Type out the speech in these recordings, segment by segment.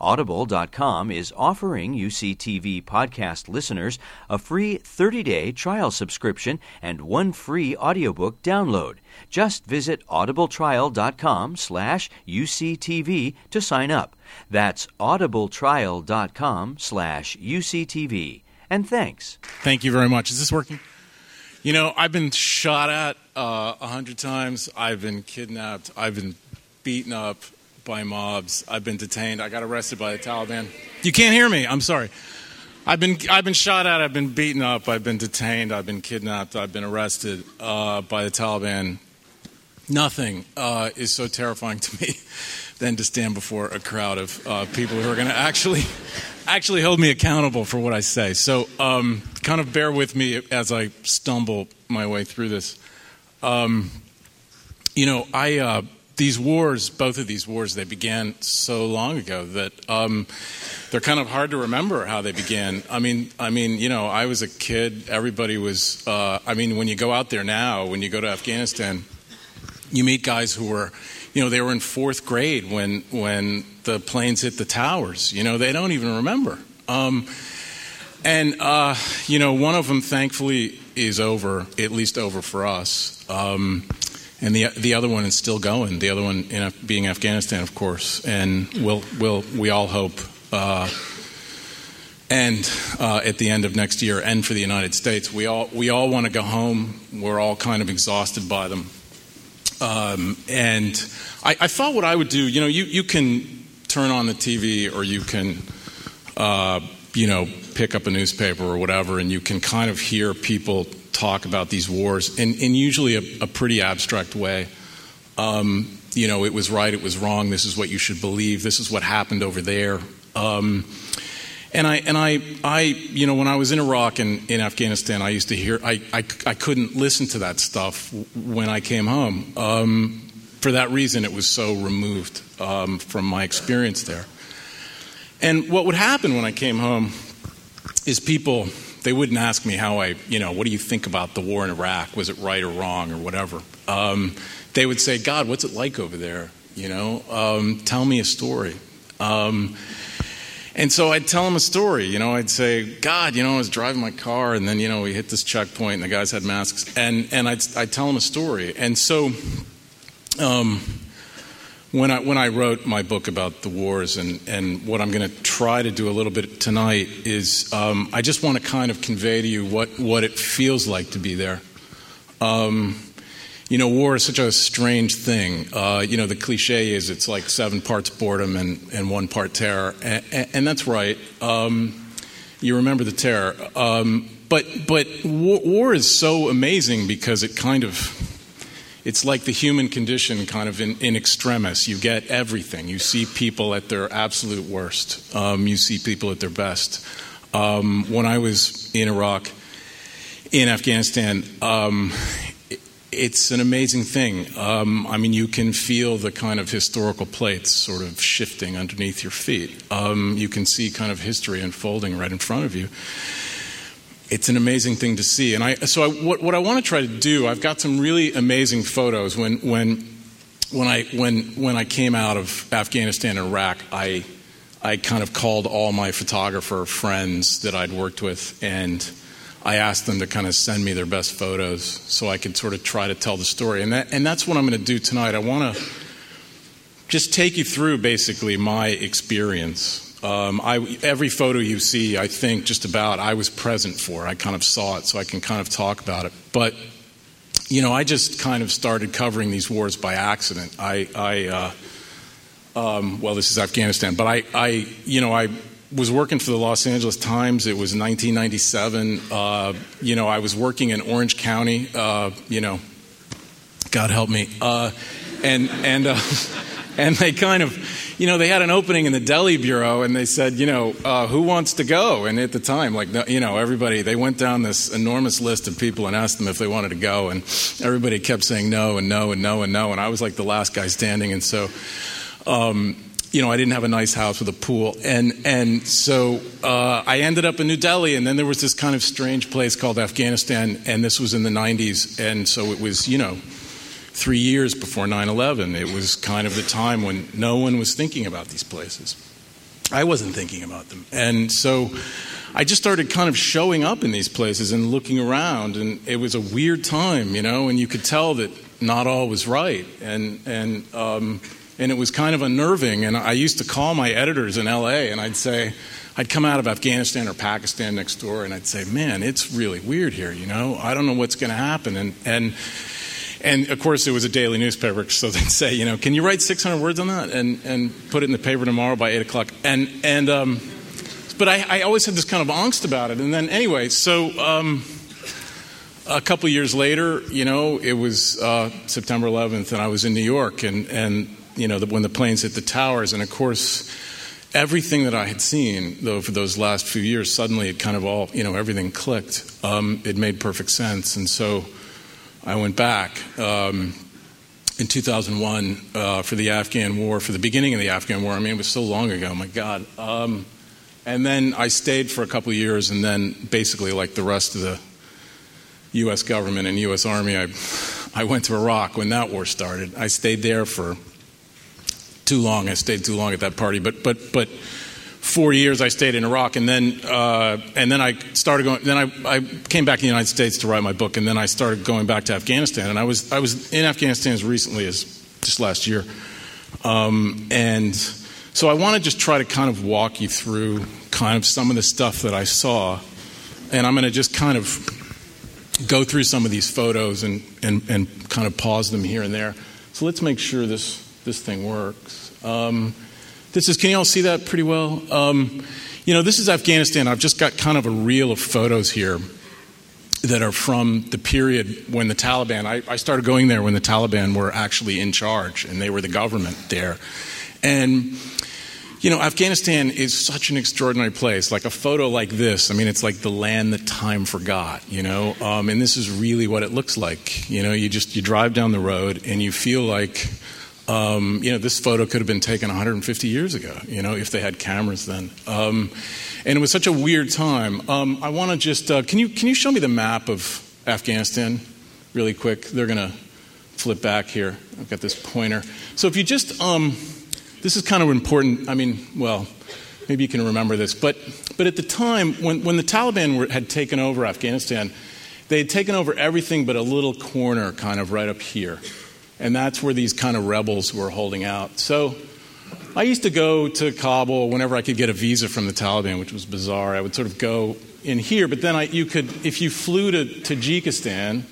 Audible.com is offering UCTV podcast listeners a free 30-day trial subscription and one free audiobook download. Just visit audibletrial.com slash UCTV to sign up. That's audibletrial.com slash UCTV. And thanks. Thank you very much. Is this working? You know, I've been shot at uh, a uh, hundred times. I've been kidnapped. I've been beaten up by mobs. I've been detained. I got arrested by the Taliban. You can't hear me. I'm sorry. I've been I've been shot at. I've been beaten up. I've been detained. I've been kidnapped. I've been arrested uh, by the Taliban. Nothing uh, is so terrifying to me than to stand before a crowd of uh, people who are going to actually actually hold me accountable for what I say. So, um, kind of bear with me as I stumble my way through this. Um, you know, I uh, these wars, both of these wars, they began so long ago that um, they're kind of hard to remember how they began. I mean, I mean, you know, I was a kid. Everybody was. Uh, I mean, when you go out there now, when you go to Afghanistan, you meet guys who were, you know, they were in fourth grade when when the planes hit the towers. You know, they don't even remember. Um, and uh, you know, one of them, thankfully, is over. At least over for us. Um, and the the other one is still going. The other one in, being Afghanistan, of course, and we'll, we'll we all hope uh, end uh, at the end of next year, and for the United States. We all we all want to go home. We're all kind of exhausted by them, um, and I, I, thought what I would do. You know, you you can turn on the TV or you can. Uh, you know, pick up a newspaper or whatever, and you can kind of hear people talk about these wars in, in usually a, a, pretty abstract way. Um, you know, it was right, it was wrong, this is what you should believe, this is what happened over there. Um, and I, and I, I, you know, when I was in Iraq and in Afghanistan, I used to hear, I, I, I couldn't listen to that stuff when I came home. Um, for that reason, it was so removed um, from my experience there. And what would happen when I came home is people they wouldn't ask me how I, you know, what do you think about the war in Iraq? Was it right or wrong or whatever? Um, they would say, God, what's it like over there? You know, um, tell me a story. Um, and so I'd tell them a story. You know, I'd say, God, you know, I was driving my car, and then you know we hit this checkpoint, and the guys had masks, and and I'd, I'd tell them a story. And so, um, when I, when I wrote my book about the wars, and, and what I'm going to try to do a little bit tonight is um, I just want to kind of convey to you what, what it feels like to be there. Um, you know, war is such a strange thing. Uh, you know, the cliche is it's like seven parts boredom and, and one part terror. And, and that's right. Um, you remember the terror. Um, but but war, war is so amazing because it kind of it's like the human condition kind of in, in extremis. You get everything. You see people at their absolute worst, um, you see people at their best. Um, when I was in Iraq, in Afghanistan, um, it's an amazing thing. Um, I mean, you can feel the kind of historical plates sort of shifting underneath your feet. Um, you can see kind of history unfolding right in front of you it's an amazing thing to see. And I, so I, what, what I want to try to do, I've got some really amazing photos. When, when, when, I, when, when I came out of Afghanistan and Iraq, I, I kind of called all my photographer friends that I'd worked with and I asked them to kind of send me their best photos so I could sort of try to tell the story. And, that, and that's what I'm going to do tonight. I want to just take you through basically my experience um, I, every photo you see, I think just about I was present for. I kind of saw it, so I can kind of talk about it. But you know, I just kind of started covering these wars by accident. I, I uh, um, well, this is Afghanistan, but I, I, you know, I was working for the Los Angeles Times. It was 1997. Uh, you know, I was working in Orange County. Uh, you know, God help me. Uh, and and uh, and they kind of, you know, they had an opening in the Delhi bureau, and they said, you know, uh, who wants to go? And at the time, like, you know, everybody, they went down this enormous list of people and asked them if they wanted to go, and everybody kept saying no and no and no and no, and I was like the last guy standing, and so. Um, you know, I didn't have a nice house with a pool, and and so uh, I ended up in New Delhi, and then there was this kind of strange place called Afghanistan, and this was in the '90s, and so it was, you know, three years before 9 11. It was kind of the time when no one was thinking about these places. I wasn't thinking about them. And so I just started kind of showing up in these places and looking around, and it was a weird time, you know, and you could tell that not all was right. And, and, um, and it was kind of unnerving. And I used to call my editors in LA and I'd say, I'd come out of Afghanistan or Pakistan next door and I'd say, man, it's really weird here, you know? I don't know what's going to happen. And, and and of course, it was a daily newspaper, so they'd say, you know, can you write 600 words on that and, and put it in the paper tomorrow by 8 o'clock? And, and um, but I, I, always had this kind of angst about it. And then, anyway, so um, a couple years later, you know, it was uh, September 11th, and I was in New York, and, and you know, the, when the planes hit the towers, and of course, everything that I had seen, though, for those last few years, suddenly it kind of all, you know, everything clicked. Um, it made perfect sense. And so, I went back um, in 2001 uh, for the Afghan war, for the beginning of the Afghan war. I mean, it was so long ago, my God. Um, and then I stayed for a couple of years, and then basically, like the rest of the U.S. government and U.S. Army, I, I went to Iraq when that war started. I stayed there for too long. I stayed too long at that party, but but but four years I stayed in Iraq, and then uh, and then I started going. Then I, I came back to the United States to write my book, and then I started going back to Afghanistan. And I was I was in Afghanistan as recently as just last year, um, and so I want to just try to kind of walk you through kind of some of the stuff that I saw, and I'm going to just kind of go through some of these photos and, and, and kind of pause them here and there. So let's make sure this this thing works. Um, this is, can you all see that pretty well? Um, you know, this is Afghanistan. I've just got kind of a reel of photos here that are from the period when the Taliban, I, I, started going there when the Taliban were actually in charge and they were the government there. And, you know, Afghanistan is such an extraordinary place. Like a photo like this, I mean, it's like the land that time forgot, you know? Um, and this is really what it looks like. You know, you just, you drive down the road and you feel like, um, you know, this photo could have been taken 150 years ago, you know, if they had cameras then. Um, and it was such a weird time. Um, I want to just, uh, can, you, can you show me the map of Afghanistan really quick? They're going to flip back here. I've got this pointer. So if you just, um, this is kind of important. I mean, well, maybe you can remember this, but, but at the time, when, when the Taliban were, had taken over Afghanistan, they had taken over everything but a little corner kind of right up here. And that's where these kind of rebels were holding out. So I used to go to Kabul whenever I could get a visa from the Taliban, which was bizarre. I would sort of go in here, but then I, you could, if you flew to Tajikistan,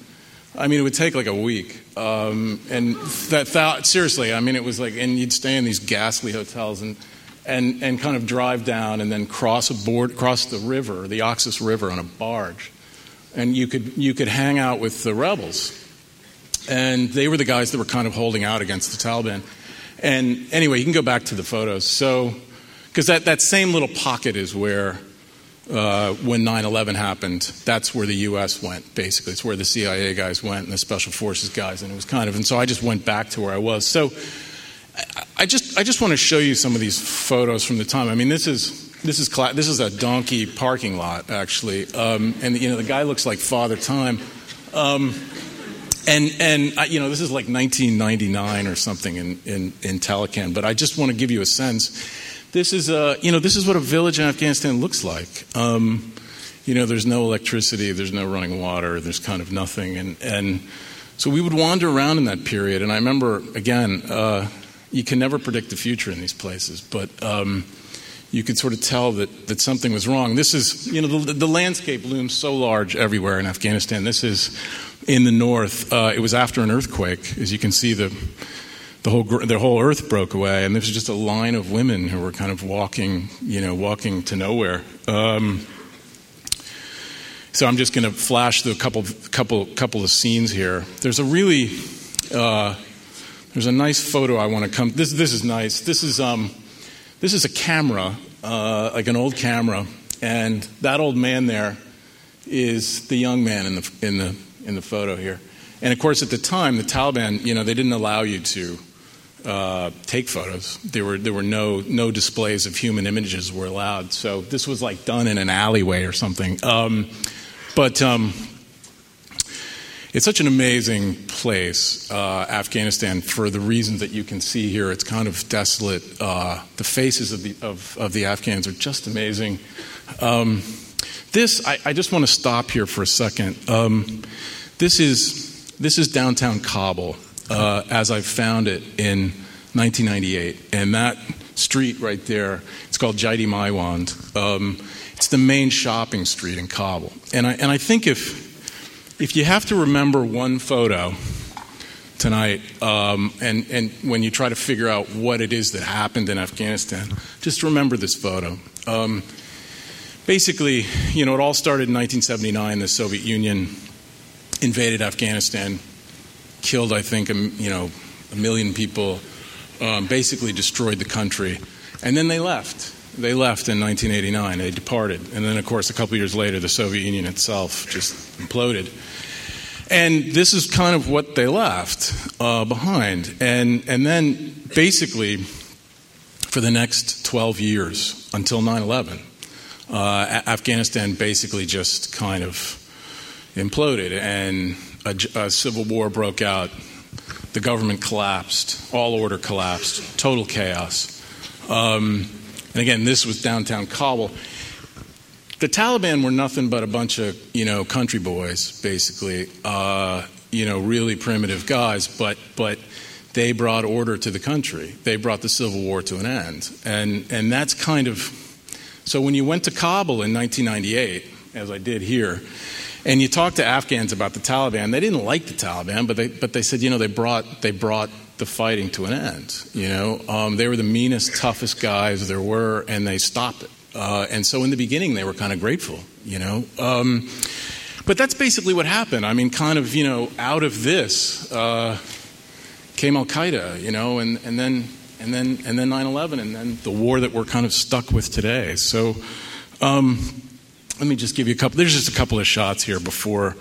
I mean, it would take like a week. Um, and that, that, seriously, I mean, it was like, and you'd stay in these ghastly hotels and, and, and kind of drive down and then cross a board, cross the river, the Oxus River on a barge. And you could, you could hang out with the rebels and they were the guys that were kind of holding out against the Taliban. And anyway, you can go back to the photos. So, because that, that same little pocket is where, uh, when 9 11 happened, that's where the U.S. went, basically. It's where the CIA guys went and the Special Forces guys. And it was kind of, and so I just went back to where I was. So, I just, I just want to show you some of these photos from the time. I mean, this is, this is, this is a donkey parking lot, actually. Um, and, you know, the guy looks like Father Time. Um, and, and uh, you know, this is like 1999 or something in, in, in Taloqan, but I just want to give you a sense. This is, a, you know, this is what a village in Afghanistan looks like. Um, you know, there's no electricity, there's no running water, there's kind of nothing. And, and so we would wander around in that period. And I remember, again, uh, you can never predict the future in these places, but um, you could sort of tell that, that something was wrong. This is, you know, the, the landscape looms so large everywhere in Afghanistan. This is in the north. Uh, it was after an earthquake. As you can see, the, the whole the whole earth broke away, and there was just a line of women who were kind of walking, you know, walking to nowhere. Um, so I'm just going to flash the couple couple couple of scenes here. There's a really uh, there's a nice photo I want to come. This this is nice. This is um this is a camera, uh, like an old camera, and that old man there is the young man in the in the in the photo here. And of course, at the time, the Taliban, you know, they didn't allow you to uh, take photos. There were there were no no displays of human images were allowed. So this was like done in an alleyway or something. Um, but um, it's such an amazing place, uh, Afghanistan, for the reasons that you can see here. It's kind of desolate. Uh, the faces of the, of, of, the Afghans are just amazing. Um, this, I, I, just want to stop here for a second. Um, this, is, this is downtown Kabul uh, as I found it in 1998. And that street right there, it's called Jaiti Maiwand. Um, it's the main shopping street in Kabul. And I, and I think if, if you have to remember one photo tonight, um, and, and when you try to figure out what it is that happened in Afghanistan, just remember this photo. Um, basically, you know, it all started in 1979. The Soviet Union invaded Afghanistan, killed, I think, a, you know, a million people, um, basically destroyed the country, and then they left. They left in 1989. They departed. And then, of course, a couple years later, the Soviet Union itself just imploded. And this is kind of what they left uh, behind. And, and then, basically, for the next 12 years until 9 11, uh, Afghanistan basically just kind of imploded, and a, a civil war broke out. The government collapsed, all order collapsed, total chaos. Um, and again, this was downtown Kabul. The Taliban were nothing but a bunch of, you know, country boys, basically, uh, you know, really primitive guys, but, but they brought order to the country. They brought the civil war to an end. And, and that's kind of, so when you went to Kabul in 1998, as I did here, and you talked to Afghans about the Taliban, they didn't like the Taliban, but they, but they said, you know, they brought, they brought the fighting to an end. You know, um, they were the meanest, toughest guys there were, and they stopped it. Uh, and so in the beginning, they were kind of grateful. You know. Um, but that's basically what happened. I mean, kind of, you know, out of this uh, came Al Qaeda, you know, and, and then and then and then 9/11, and then the war that we're kind of stuck with today. So, um, let me just give you a couple. There's just a couple of shots here before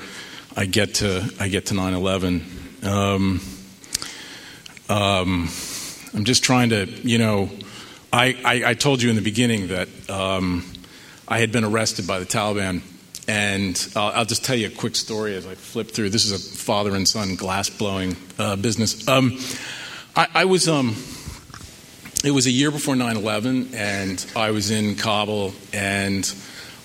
I get to I get to 9/11. Um, um, I'm just trying to, you know, I, I, I told you in the beginning that um, I had been arrested by the Taliban. And I'll, just tell you a quick story as I flip through. This is a father and son glass blowing uh, business. Um, I, I, was, um, it was a year before 9 11, and I was in Kabul, and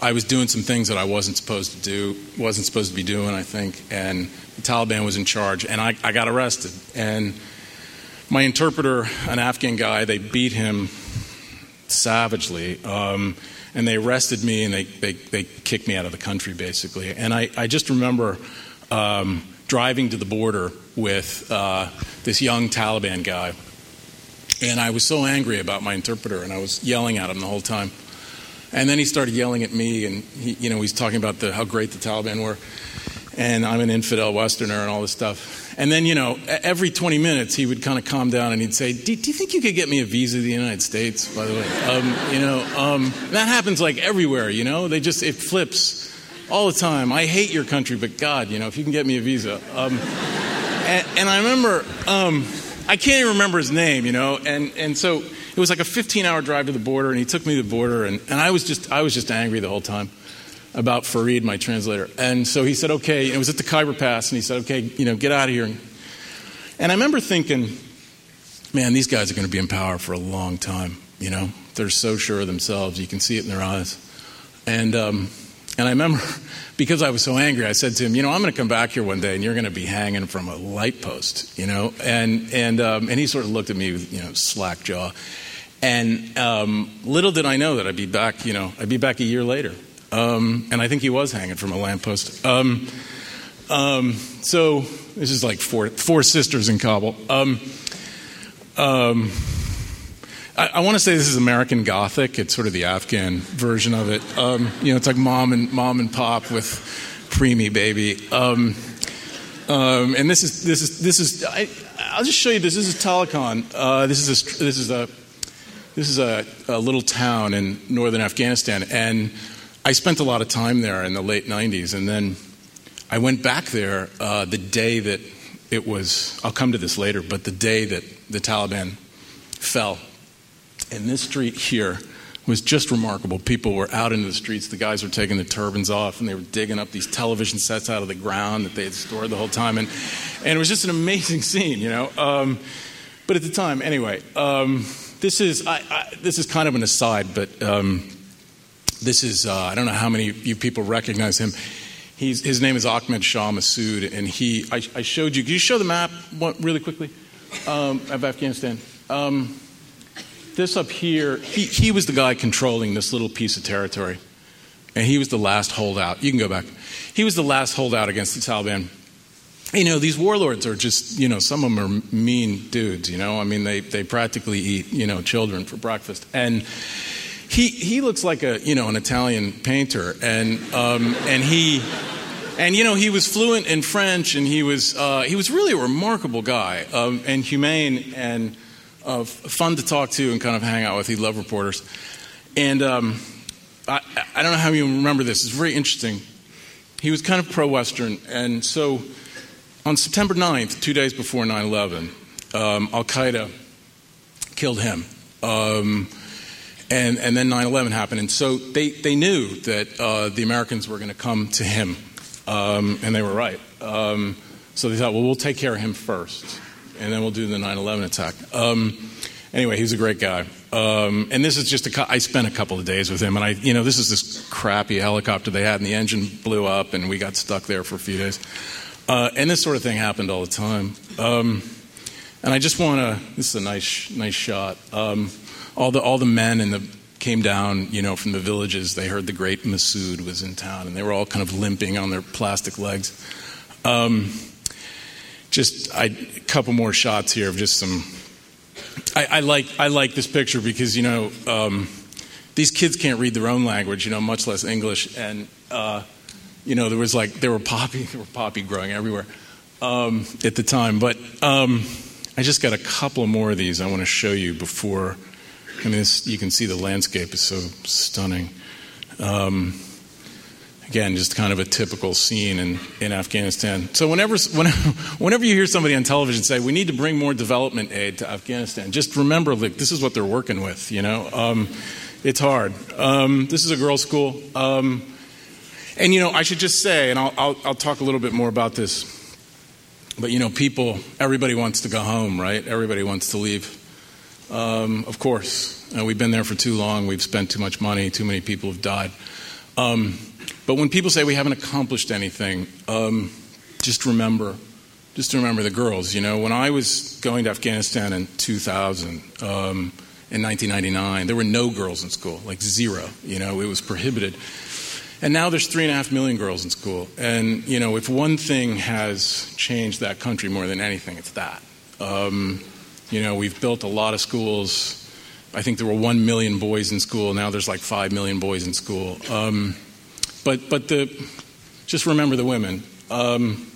I was doing some things that I wasn't supposed to do, wasn't supposed to be doing, I think. And the Taliban was in charge, and I, I got arrested. And my interpreter, an Afghan guy, they beat him savagely. Um, and they arrested me and they, they, they, kicked me out of the country, basically. And I, I just remember um, driving to the border with uh, this young Taliban guy. And I was so angry about my interpreter, and I was yelling at him the whole time. And then he started yelling at me, and he, you know, he's talking about the, how great the Taliban were and I'm an infidel Westerner and all this stuff. And then, you know, every 20 minutes he would kind of calm down and he'd say, do, do, you think you could get me a visa to the United States, by the way? Um, you know, um, that happens like everywhere, you know? They just, it flips all the time. I hate your country, but God, you know, if you can get me a visa. Um, and, and, I remember, um, I can't even remember his name, you know, and, and so it was like a 15 hour drive to the border and he took me to the border and, and I was just, I was just angry the whole time about Farid, my translator. And so he said, okay, it was at the Khyber Pass, and he said, okay, you know, get out of here. And I remember thinking, man, these guys are going to be in power for a long time, you know? They're so sure of themselves. You can see it in their eyes. And, um, and I remember, because I was so angry, I said to him, you know, I'm going to come back here one day, and you're going to be hanging from a light post, you know? And, and, um, and he sort of looked at me with, you know, slack jaw. And um, little did I know that I'd be back, you know, I'd be back a year later. Um, and I think he was hanging from a lamppost. Um, um, so this is like four, four sisters in Kabul. I, I want to say this is American Gothic. It's sort of the Afghan version of it. Um, you know, it's like mom and mom and pop with preemie baby. Um, um, and this is this is this is. I, will just show you this. This is Taloqan. Uh, this is a, this is a this is a, a, little town in northern Afghanistan, and I spent a lot of time there in the late '90s, and then I went back there uh, the day that it was. I'll come to this later, but the day that the Taliban fell, and this street here was just remarkable. People were out into the streets. The guys were taking the turbans off and they were digging up these television sets out of the ground that they had stored the whole time. And, and it was just an amazing scene, you know. Um, but at the time, anyway, um, this, is, I, I, this is kind of an aside, but um, this is, uh, I don't know how many of you people recognize him. He's, his name is Ahmed Shah Massoud, and he, I, I showed you, can you show the map really quickly um, of Afghanistan? This up here, he, he was the guy controlling this little piece of territory. And he was the last holdout. You can go back. He was the last holdout against the Taliban. You know, these warlords are just, you know, some of them are mean dudes, you know. I mean, they, they practically eat, you know, children for breakfast. And he, he looks like a, you know, an Italian painter. And, um, and he, and you know he was fluent in French, and he was uh, he was really a remarkable guy um, and humane and uh, fun to talk to and kind of hang out with. He loved reporters. And um, I, I, don't know how you remember this. It's very interesting. He was kind of pro Western. And so on September 9th, two days before 9 11, um, Al Qaeda killed him. Um, and, and then 9 11 happened. And so they, they knew that uh, the Americans were going to come to him. Um, and they were right. Um, so they thought, well, we'll take care of him first and then we'll do the 9 11 attack. Um, anyway, he was a great guy. Um, and this is just a, I spent a couple of days with him, and I, you know, this is this crappy helicopter they had, and the engine blew up, and we got stuck there for a few days. Uh, and this sort of thing happened all the time. Um, and I just want to, this is a nice, nice shot. Um, all, the, all the men in the, came down, you know, from the villages. They heard the great Massoud was in town, and they were all kind of limping on their plastic legs. Um, just I, a couple more shots here of just some. I, I like I like this picture because you know um, these kids can't read their own language, you know, much less English, and uh, you know there was like there were poppy there were poppy growing everywhere um, at the time. But um, I just got a couple more of these I want to show you before. I mean, you can see the landscape is so stunning. Um, again, just kind of a typical scene in, in Afghanistan. So whenever, whenever, whenever you hear somebody on television say, we need to bring more development aid to Afghanistan, just remember, this is what they're working with, you know? Um, it's hard. Um, this is a girls' school. Um, and, you know, I should just say, and I'll, I'll, I'll talk a little bit more about this, but, you know, people, everybody wants to go home, right? Everybody wants to leave. Um, of course. Uh, we've been there for too long. We've spent too much money. Too many people have died. Um, but when people say we haven't accomplished anything, um, just remember, just remember the girls. You know, when I was going to Afghanistan in 2000, um, in 1999, there were no girls in school, like zero. You know, it was prohibited. And now there's three and a half million girls in school. And, you know, if one thing has changed that country more than anything, it's that. Um, you know, we've built a lot of schools. I think there were one million boys in school. Now there's like five million boys in school. Um, but but the just remember the women. Um,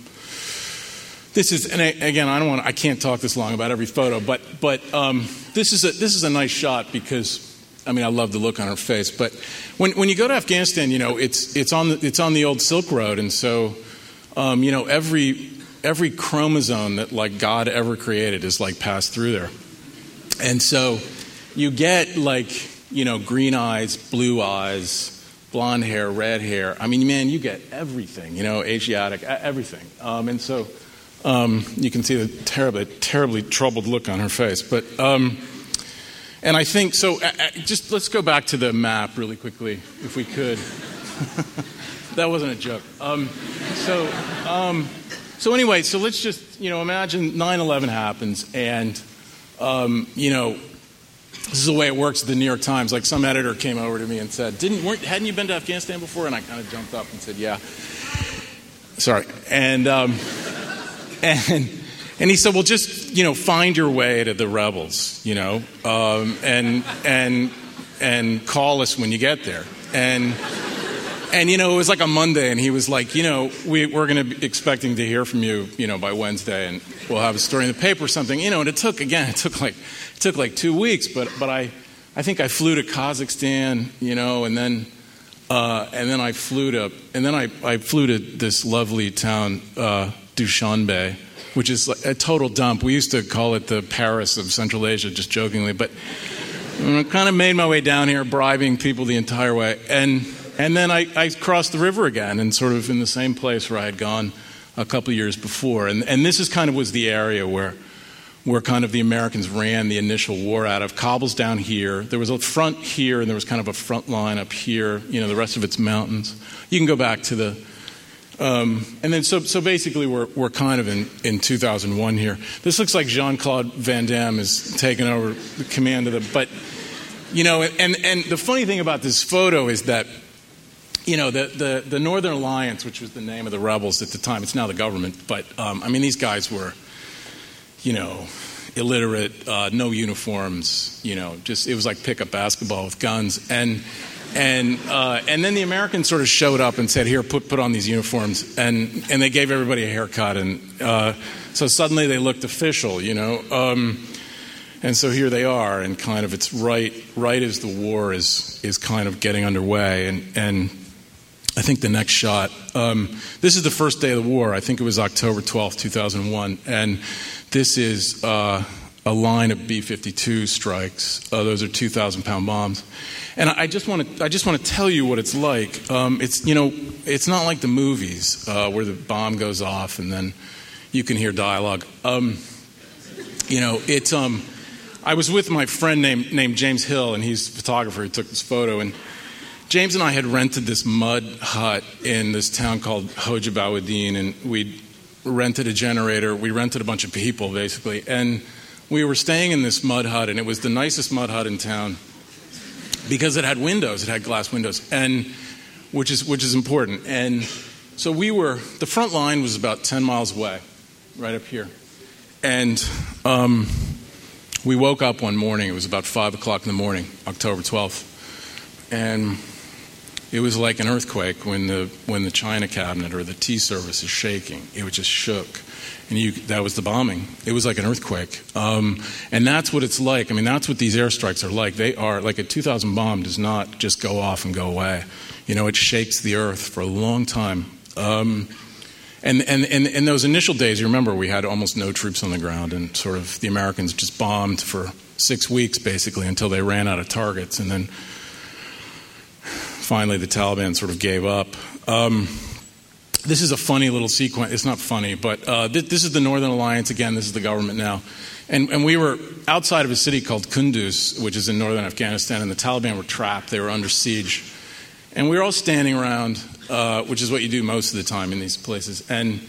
this is and I, again I don't want I can't talk this long about every photo, but but um, this is a this is a nice shot because I mean I love the look on her face. But when when you go to Afghanistan, you know it's it's on the, it's on the old Silk Road, and so um, you know every every chromosome that like God ever created is like passed through there, and so you get like you know green eyes, blue eyes blonde hair, red hair. I mean, man, you get everything, you know, Asiatic, everything. Um, and so um, you can see the terribly, terribly troubled look on her face. But, um, and I think, so uh, just let's go back to the map really quickly, if we could. that wasn't a joke. Um, so, um, so anyway, so let's just, you know, imagine 9 11 happens and, um, you know, this is the way it works at the New York Times. Like some editor came over to me and said, "Didn't weren't, hadn't you been to Afghanistan before?" And I kind of jumped up and said, "Yeah." Sorry, and um, and and he said, "Well, just you know, find your way to the rebels, you know, um, and and and call us when you get there." And and you know, it was like a Monday, and he was like, "You know, we, we're going to be expecting to hear from you, you know, by Wednesday, and we'll have a story in the paper or something." You know, and it took again, it took like it took like two weeks, but but I I think I flew to Kazakhstan, you know, and then. Uh, and then I flew to, and then I, I flew to this lovely town, uh, Dushanbe, which is a total dump. We used to call it the Paris of Central Asia, just jokingly. But I kind of made my way down here, bribing people the entire way. And, and then I, I crossed the river again, and sort of in the same place where I had gone a couple years before. And, and this is kind of was the area where, where kind of the Americans ran the initial war out of. Kabul's down here. There was a front here, and there was kind of a front line up here. You know, the rest of it's mountains. You can go back to the um, and then, so, so basically, we're, we're kind of in, in 2001 here. This looks like Jean Claude Van Damme is taking over the command of the. But, you know, and, and the funny thing about this photo is that, you know, the, the, the Northern Alliance, which was the name of the rebels at the time, it's now the government, but, um, I mean, these guys were, you know, illiterate, uh, no uniforms, you know, just, it was like pickup basketball with guns. And, and, uh, and then the Americans sort of showed up and said, Here, put, put on these uniforms. And, and they gave everybody a haircut. And uh, so suddenly they looked official, you know. Um, and so here they are, and kind of it's right, right as the war is, is kind of getting underway. And, and I think the next shot, um, this is the first day of the war. I think it was October 12th, 2001. And this is uh, a line of B 52 strikes. Uh, those are 2,000 pound bombs. And I just want to I just want to tell you what it's like. Um, it's you know it's not like the movies uh, where the bomb goes off and then you can hear dialogue. Um, you know it's um, I was with my friend named named James Hill and he's a photographer. who took this photo and James and I had rented this mud hut in this town called Khoja Bahauddin and we rented a generator. We rented a bunch of people basically and we were staying in this mud hut and it was the nicest mud hut in town because it had windows, it had glass windows, and which is which is important. And so we were the front line was about ten miles away, right up here, and um, we woke up one morning. It was about five o'clock in the morning, October twelfth, and it was like an earthquake when the when the China cabinet or the tea service is shaking. It just shook and you, that was the bombing. It was like an earthquake. Um, and that's what it's like. I mean, that's what these airstrikes are like. They are like a 2000 bomb does not just go off and go away. You know, it shakes the earth for a long time. Um, and, and, and in those initial days, you remember we had almost no troops on the ground, and sort of the Americans just bombed for six weeks basically until they ran out of targets, and then finally the Taliban sort of gave up. Um, this is a funny little sequence. It's not funny, but uh, th- this is the Northern Alliance. Again, this is the government now. And, and, we were outside of a city called Kunduz, which is in northern Afghanistan, and the Taliban were trapped. They were under siege. And we were all standing around, uh, which is what you do most of the time in these places. And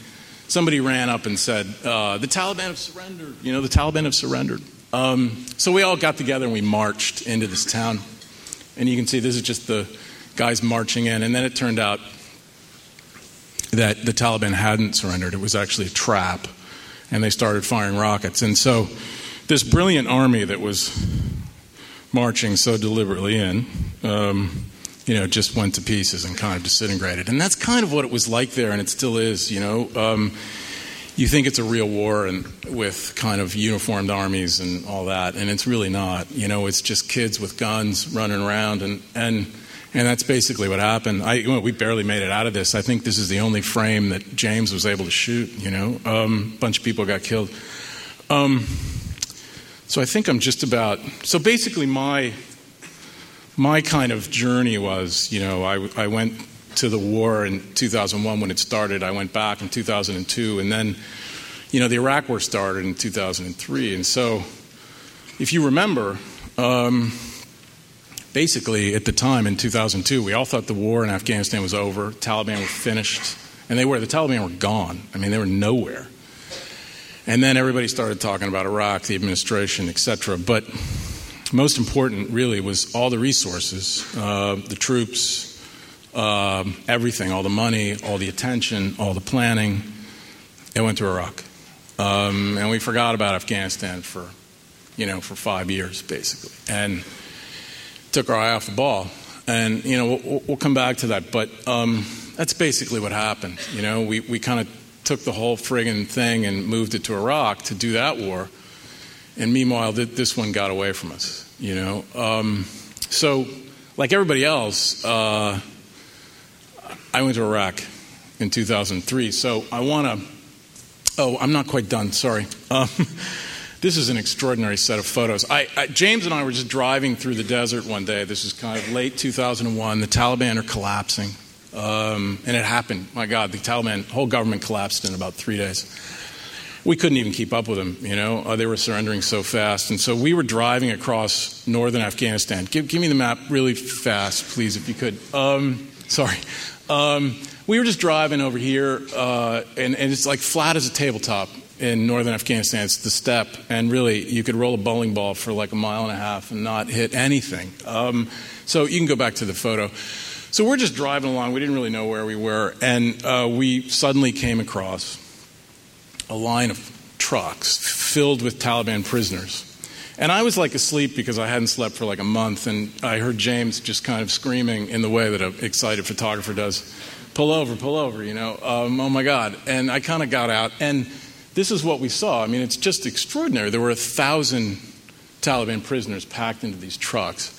somebody ran up and said, uh, The Taliban have surrendered. You know, the Taliban have surrendered. Um, so we all got together and we marched into this town. And you can see this is just the guys marching in. And then it turned out that the Taliban hadn't surrendered. It was actually a trap, and they started firing rockets. And so, this brilliant army that was marching so deliberately in, um, you know, just went to pieces and kind of disintegrated. And that's kind of what it was like there, and it still is. You know, um, you think it's a real war and with kind of uniformed armies and all that, and it's really not. You know, it's just kids with guns running around and and and that's basically what happened. I, well, we barely made it out of this. I think this is the only frame that James was able to shoot. You know, um, a bunch of people got killed. Um, so I think I'm just about. So basically, my my kind of journey was, you know, I, I went to the war in 2001 when it started. I went back in 2002, and then, you know, the Iraq War started in 2003. And so, if you remember. Um, basically, at the time in 2002, we all thought the war in Afghanistan was over, Taliban were finished, and they were. The Taliban were gone. I mean, they were nowhere. And then everybody started talking about Iraq, the administration, etc. But most important, really, was all the resources, uh, the troops, uh, everything, all the money, all the attention, all the planning. It went to Iraq. Um, and we forgot about Afghanistan for, you know, for five years, basically. And took our eye off the ball. And, you know, we'll, we'll come back to that. But um, that's basically what happened. You know, we, we kind of took the whole friggin' thing and moved it to Iraq to do that war. And meanwhile, th- this one got away from us, you know. Um, so, like everybody else, uh, I went to Iraq in 2003. So I want to. Oh, I'm not quite done. Sorry. Um, this is an extraordinary set of photos. I, I, James and I were just driving through the desert one day. This is kind of late 2001. The Taliban are collapsing. Um, and it happened. My God, the Taliban, whole government collapsed in about three days. We couldn't even keep up with them, you know. Uh, they were surrendering so fast. And so we were driving across northern Afghanistan. Give, give me the map really fast, please, if you could. Um, sorry. Um, we were just driving over here, uh, and, and it's like flat as a tabletop in northern Afghanistan. It's the steppe, and really, you could roll a bowling ball for like a mile and a half and not hit anything. Um, so you can go back to the photo. So we're just driving along. We didn't really know where we were, and uh, we suddenly came across a line of trucks filled with Taliban prisoners. And I was like asleep because I hadn't slept for like a month, and I heard James just kind of screaming in the way that an excited photographer does pull over, pull over, you know, um, oh my God. And I kind of got out, and this is what we saw. I mean, it's just extraordinary. There were a thousand Taliban prisoners packed into these trucks.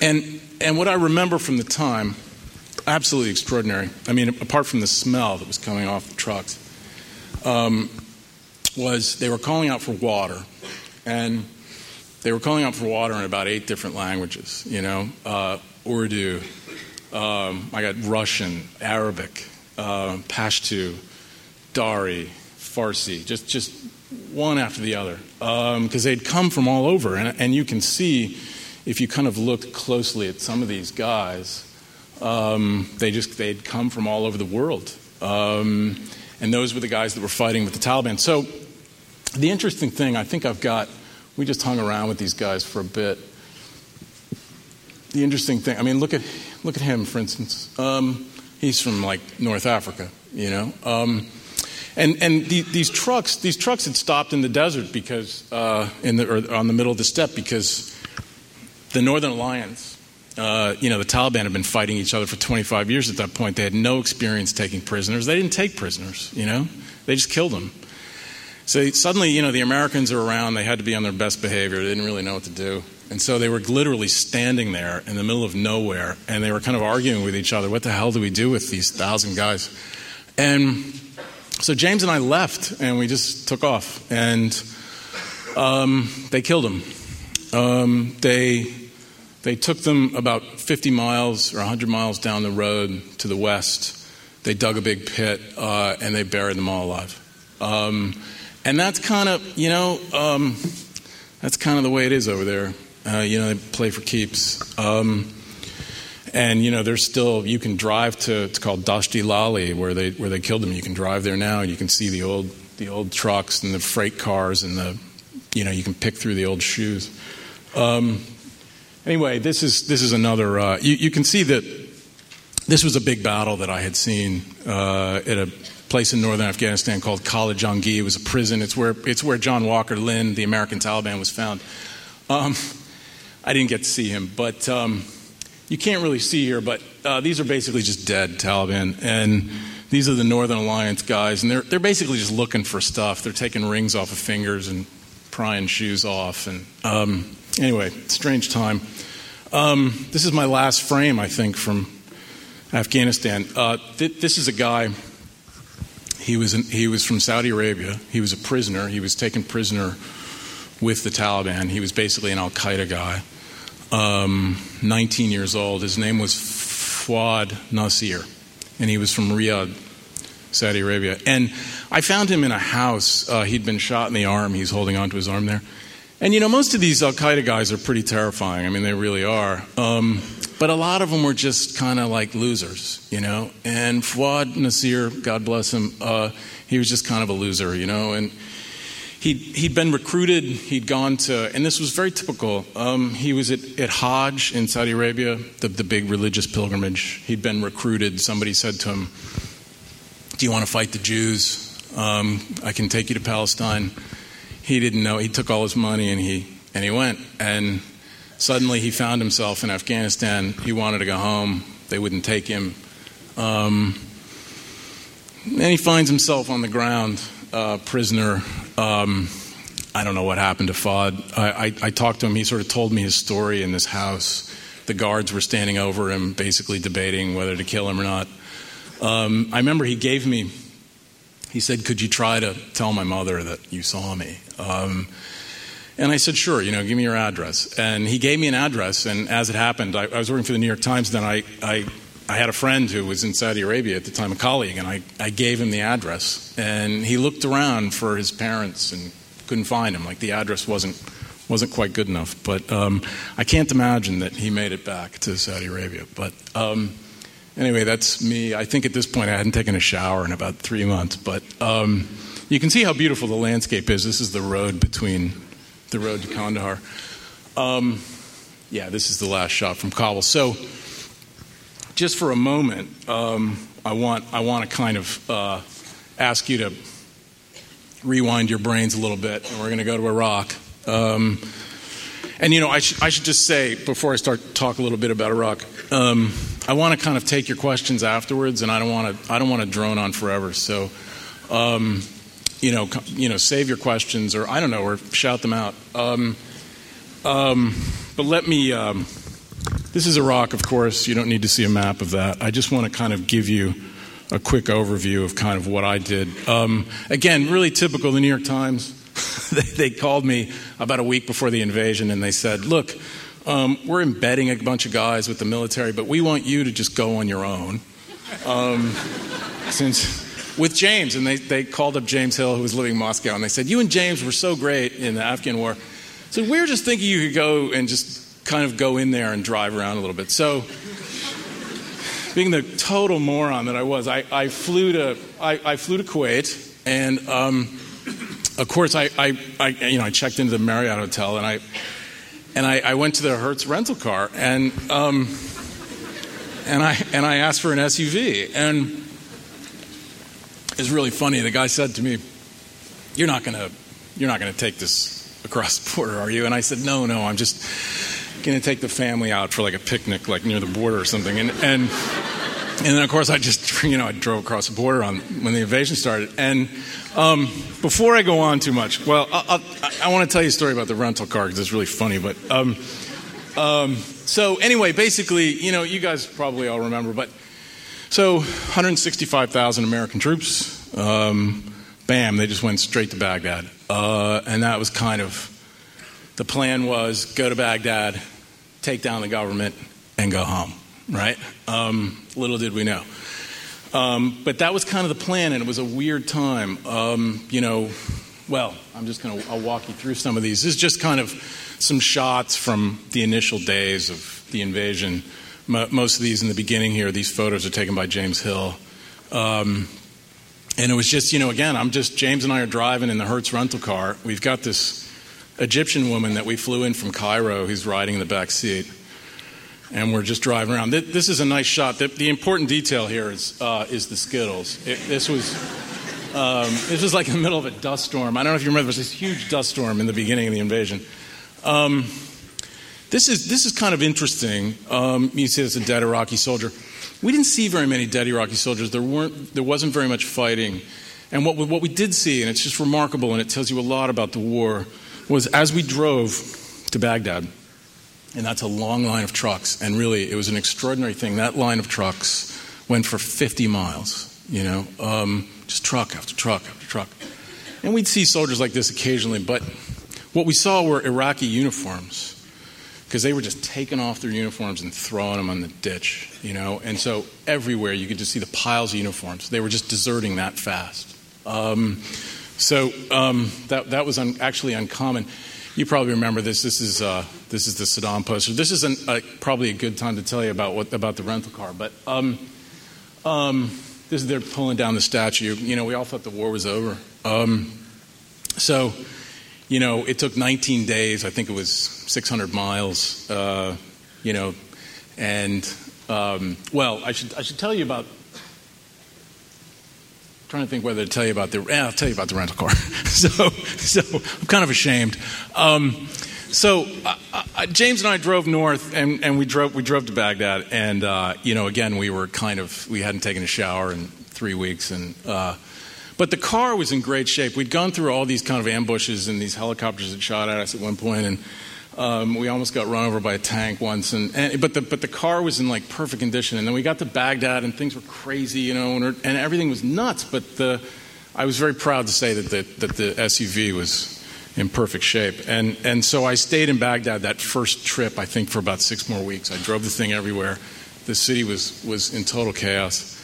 And, and what I remember from the time, absolutely extraordinary. I mean, apart from the smell that was coming off the trucks, um, was they were calling out for water. And they were calling out for water in about eight different languages, you know, uh, Urdu, um, I got Russian, Arabic, uh, Pashto, Dari, Farsi, just, just one after the other, because um, they'd come from all over. And, and, you can see, if you kind of look closely at some of these guys, um, they just, they'd come from all over the world. Um, and those were the guys that were fighting with the Taliban. So the interesting thing, I think I've got, we just hung around with these guys for a bit. The interesting thing, I mean, look at, look at him, for instance. Um, he's from like North Africa, you know. And and the, these trucks, these trucks had stopped in the desert because uh, in the or on the middle of the steppe because the Northern Alliance, uh, you know, the Taliban had been fighting each other for 25 years at that point. They had no experience taking prisoners. They didn't take prisoners, you know. They just killed them. So suddenly, you know, the Americans are around. They had to be on their best behavior. They didn't really know what to do. And so they were literally standing there in the middle of nowhere, and they were kind of arguing with each other. What the hell do we do with these thousand guys? And so James and I left, and we just took off, and um, they killed him. Um, they they took them about 50 miles or 100 miles down the road to the west. They dug a big pit, uh, and they buried them all alive. Um, and that's kind of, you know, um, that's kind of the way it is over there. Uh, you know, they play for keeps. Um, and you know, there's still you can drive to it's called Dasht-i-Leili where they where they killed them. You can drive there now, and you can see the old the old trucks and the freight cars and the you know you can pick through the old shoes. Um, anyway, this is this is another. Uh, you, you, can see that this was a big battle that I had seen uh, at a place in northern Afghanistan called Kala Jangi. It was a prison. It's where it's where John Walker Lindh, the American Taliban, was found. Um, I didn't get to see him, but um, you can't really see here. But uh, these are basically just dead Taliban, and these are the Northern Alliance guys, and they're they're basically just looking for stuff. They're taking rings off of fingers and prying shoes off, and um, anyway, strange time. Um, this is my last frame, I think, from Afghanistan. Uh, th- this is a guy. He was he was from Saudi Arabia. He was a prisoner. He was taken prisoner with the Taliban. He was basically an Al Qaeda guy. Um, 19 years old. His name was Fuad Nasir, and he was from Riyadh, Saudi Arabia. And I found him in a house. Uh, he'd been shot in the arm. He's holding onto his arm there. And you know, most of these Al Qaeda guys are pretty terrifying. I mean, they really are. Um, but a lot of them were just kind of like losers, you know. And Fuad Nasir, God bless him, uh, he was just kind of a loser, you know. And he'd, he'd been recruited, he'd gone to, and this was very typical. Um, he was at, at Hajj in Saudi Arabia, the, the big religious pilgrimage. He'd been recruited. Somebody said to him, Do you want to fight the Jews? Um, I can take you to Palestine. He didn't know. He took all his money and he and he went. And suddenly he found himself in Afghanistan. He wanted to go home. They wouldn't take him. Um, and he finds himself on the ground, uh, prisoner. Um, I don't know what happened to Fuad. I, I, I talked to him. He sort of told me his story in this house. The guards were standing over him, basically debating whether to kill him or not. Um, I remember he gave me, he said, Could you try to tell my mother that you saw me? Um, and I said, Sure, you know, give me your address. And he gave me an address, and as it happened, I, I was working for the New York Times, then I, I, I, had a friend who was in Saudi Arabia at the time, a colleague, and I, I gave him the address. And he looked around for his parents and couldn't find him. Like the address wasn't wasn't quite good enough. But um, I can't imagine that he made it back to Saudi Arabia. But um, anyway, that's me. I think at this point I hadn't taken a shower in about three months. But um, you can see how beautiful the landscape is. This is the road between the road to Kandahar. Um, yeah, this is the last shot from Kabul. So, just for a moment, um, I want I want to kind of uh, ask you to rewind your brains a little bit, and we're going to go to Iraq. Um, and you know, I, sh- I, should just say before I start talk a little bit about Iraq, um, I want to kind of take your questions afterwards, and I don't want to I don't want to drone on forever. So, um, you know, you know, save your questions, or I don't know, or shout them out. Um, um, but let me. This is Iraq, of course. You don't need to see a map of that. I just want to kind of give you a quick overview of kind of what I did. Um, again, really typical the New York Times. they, they, called me about a week before the invasion and they said, Look, um, we're embedding a bunch of guys with the military, but we want you to just go on your own. Um, since with James, and they, they called up James Hill, who was living in Moscow, and they said, You and James were so great in the Afghan war. So we were just thinking you could go and just kind of go in there and drive around a little bit. So being the total moron that I was, I, I flew to I, I, flew to Kuwait, and um, of course I, I, you know I checked into the Marriott hotel, and I and I, went to the Hertz rental car, and um, and I and I asked for an SUV, and it's really funny. The guy said to me, "You're not gonna you're not gonna take this across the border, are you?" And I said, "No, no, I'm just." Going to take the family out for like a picnic, like near the border or something. And, and, and then, of course, I just, you know, I drove across the border on, when the invasion started. And um, before I go on too much, well, i i want to tell you a story about the rental car because it's really funny. But um, um, so, anyway, basically, you know, you guys probably all remember, but so 165,000 American troops, um, bam, they just went straight to Baghdad. Uh, and that was kind of the plan was go to Baghdad, take down the government, and go home, right? Um, little did we know. Um, but that was kind of the plan, and it was a weird time. Um, you know, well, I'm just going to walk you through some of these. This is just kind of some shots from the initial days of the invasion. most of these in the beginning here, these photos are taken by James Hill. Um, and it was just, you know, again, I'm just, James and I are driving in the Hertz rental car. We've got this Egyptian woman that we flew in from Cairo who's riding in the back seat. And we're just driving around. This is a nice shot. The, the important detail here is, uh, is the Skittles. It, this was. Um, this was like in the middle of a dust storm. I don't know if you remember, there was this huge dust storm in the beginning of the invasion. Um, this is this is kind of interesting. Um, you see, it's a dead Iraqi soldier. We didn't see very many dead Iraqi soldiers. There weren't. There wasn't very much fighting. And what what we did see, and it's just remarkable, and it tells you a lot about the war was as we drove to Baghdad, and that's a long line of trucks, and really it was an extraordinary thing. That line of trucks went for 50 miles, you know, um, just truck after truck after truck. And we'd see soldiers like this occasionally, but what we saw were Iraqi uniforms because they were just taking off their uniforms and throwing them on the ditch, you know. And so everywhere you could just see the piles of uniforms. They were just deserting that fast. Um, so um, that, that was un- actually uncommon. You probably remember this. This is, uh, this is the Saddam poster. This is an, uh, probably a good time to tell you about, what, about the rental car. But um, um, this is they're pulling down the statue. You know, we all thought the war was over. Um, so, you know, it took 19 days. I think it was 600 miles. Uh, you know, and um, well, I should I should tell you about trying to think whether to tell you about the. Yeah, I'll tell you about the rental car. so, so I'm kind of ashamed. Um, so uh, uh, James and I drove north, and, and we drove we drove to Baghdad, and uh, you know, again, we were kind of we hadn't taken a shower in three weeks, and uh, but the car was in great shape. We'd gone through all these kind of ambushes, and these helicopters had shot at us at one point, and um, we almost got run over by a tank once, and, and, but the but the car was in like perfect condition. And then we got to Baghdad, and things were crazy, you know, and, and everything was nuts. But the, I was very proud to say that the, that the SUV was in perfect shape. And and so I stayed in Baghdad that first trip, I think, for about six more weeks. I drove the thing everywhere. The city was was in total chaos.